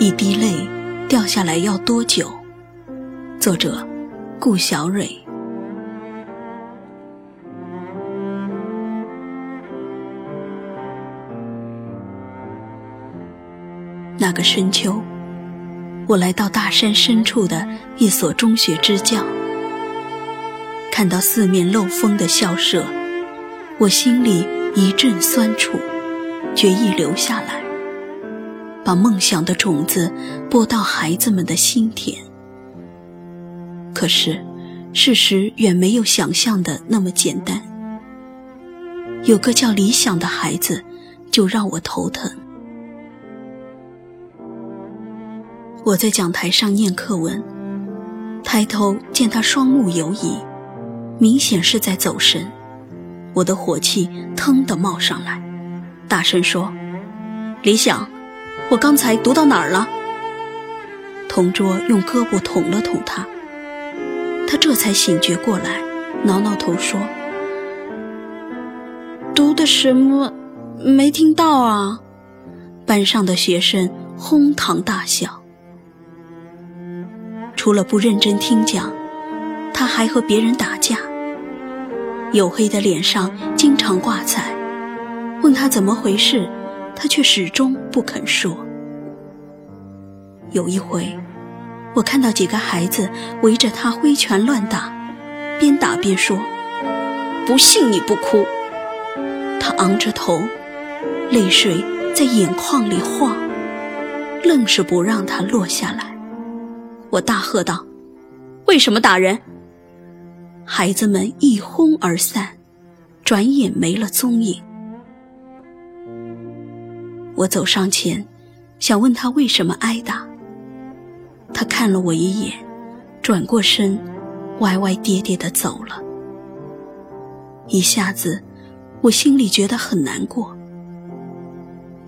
一滴泪掉下来要多久？作者：顾小蕊。那个深秋，我来到大山深处的一所中学支教，看到四面漏风的校舍，我心里一阵酸楚，决意留下来，把梦想的种子播到孩子们的心田。可是，事实远没有想象的那么简单。有个叫理想的孩子，就让我头疼。我在讲台上念课文，抬头见他双目游移，明显是在走神。我的火气腾地冒上来，大声说：“理想，我刚才读到哪儿了？”同桌用胳膊捅了捅他，他这才醒觉过来，挠挠头说：“读的什么？没听到啊！”班上的学生哄堂大笑。除了不认真听讲，他还和别人打架。黝黑的脸上经常挂彩，问他怎么回事，他却始终不肯说。有一回，我看到几个孩子围着他挥拳乱打，边打边说：“不信你不哭。”他昂着头，泪水在眼眶里晃，愣是不让他落下来。我大喝道：“为什么打人？”孩子们一哄而散，转眼没了踪影。我走上前，想问他为什么挨打。他看了我一眼，转过身，歪歪跌跌的走了。一下子，我心里觉得很难过。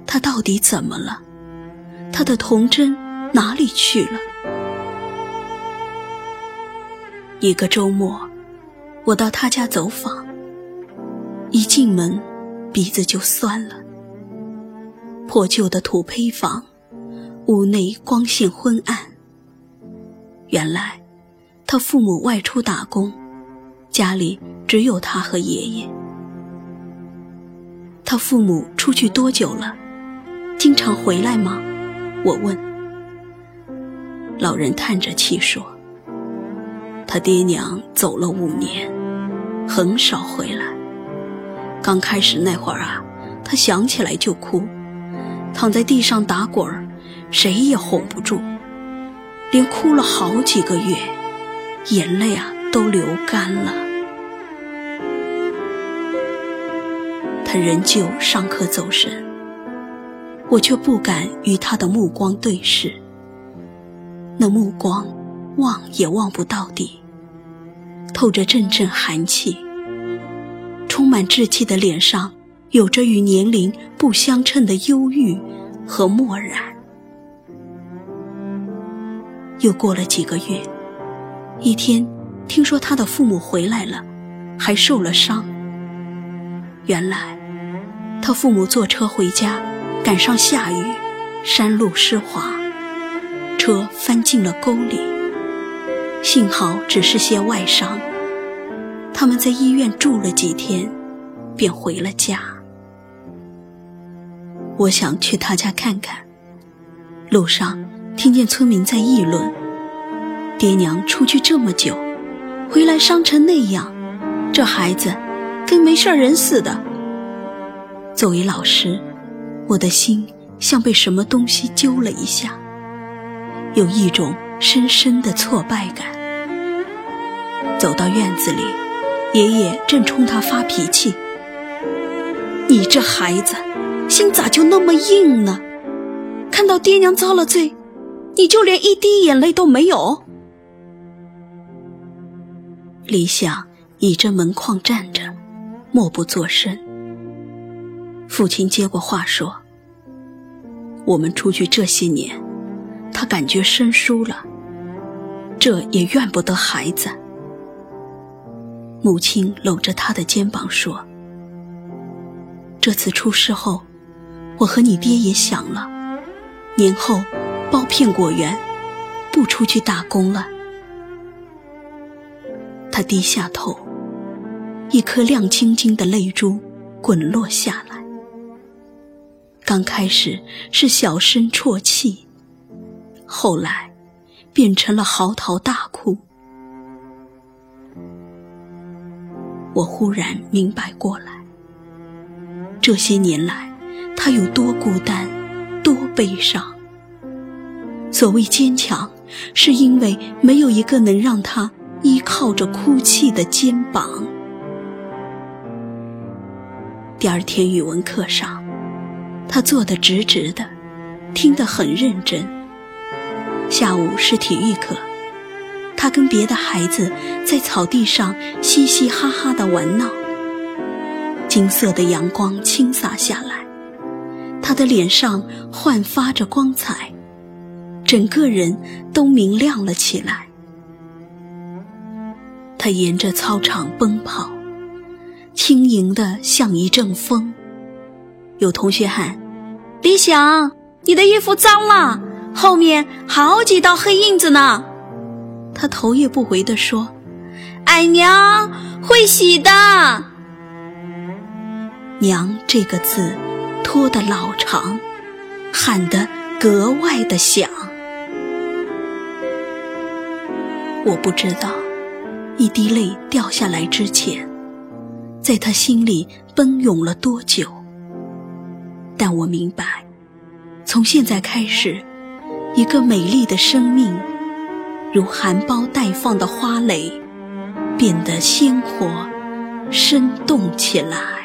他到底怎么了？他的童真哪里去了？一个周末，我到他家走访。一进门，鼻子就酸了。破旧的土坯房，屋内光线昏暗。原来，他父母外出打工，家里只有他和爷爷。他父母出去多久了？经常回来吗？我问。老人叹着气说。他爹娘走了五年，很少回来。刚开始那会儿啊，他想起来就哭，躺在地上打滚儿，谁也哄不住，连哭了好几个月，眼泪啊都流干了。他仍旧上课走神，我却不敢与他的目光对视，那目光。望也望不到底，透着阵阵寒气。充满稚气的脸上，有着与年龄不相称的忧郁和漠然。又过了几个月，一天，听说他的父母回来了，还受了伤。原来，他父母坐车回家，赶上下雨，山路湿滑，车翻进了沟里。幸好只是些外伤，他们在医院住了几天，便回了家。我想去他家看看，路上听见村民在议论：爹娘出去这么久，回来伤成那样，这孩子跟没事人似的。作为老师，我的心像被什么东西揪了一下，有一种深深的挫败感。走到院子里，爷爷正冲他发脾气：“你这孩子，心咋就那么硬呢？看到爹娘遭了罪，你就连一滴眼泪都没有？”李想倚着门框站着，默不作声。父亲接过话说：“我们出去这些年，他感觉生疏了，这也怨不得孩子。”母亲搂着他的肩膀说：“这次出事后，我和你爹也想了，年后包片果园，不出去打工了。他低下头，一颗亮晶晶的泪珠滚落下来。刚开始是小声啜泣，后来变成了嚎啕大哭。我忽然明白过来，这些年来他有多孤单，多悲伤。所谓坚强，是因为没有一个能让他依靠着哭泣的肩膀。第二天语文课上，他坐得直直的，听得很认真。下午是体育课。他跟别的孩子在草地上嘻嘻哈哈地玩闹，金色的阳光倾洒下来，他的脸上焕发着光彩，整个人都明亮了起来。他沿着操场奔跑，轻盈的像一阵风。有同学喊：“李想，你的衣服脏了，后面好几道黑印子呢。”他头也不回地说：“俺娘会洗的。”“娘”这个字拖得老长，喊得格外的响。我不知道，一滴泪掉下来之前，在他心里奔涌了多久。但我明白，从现在开始，一个美丽的生命。如含苞待放的花蕾，变得鲜活、生动起来。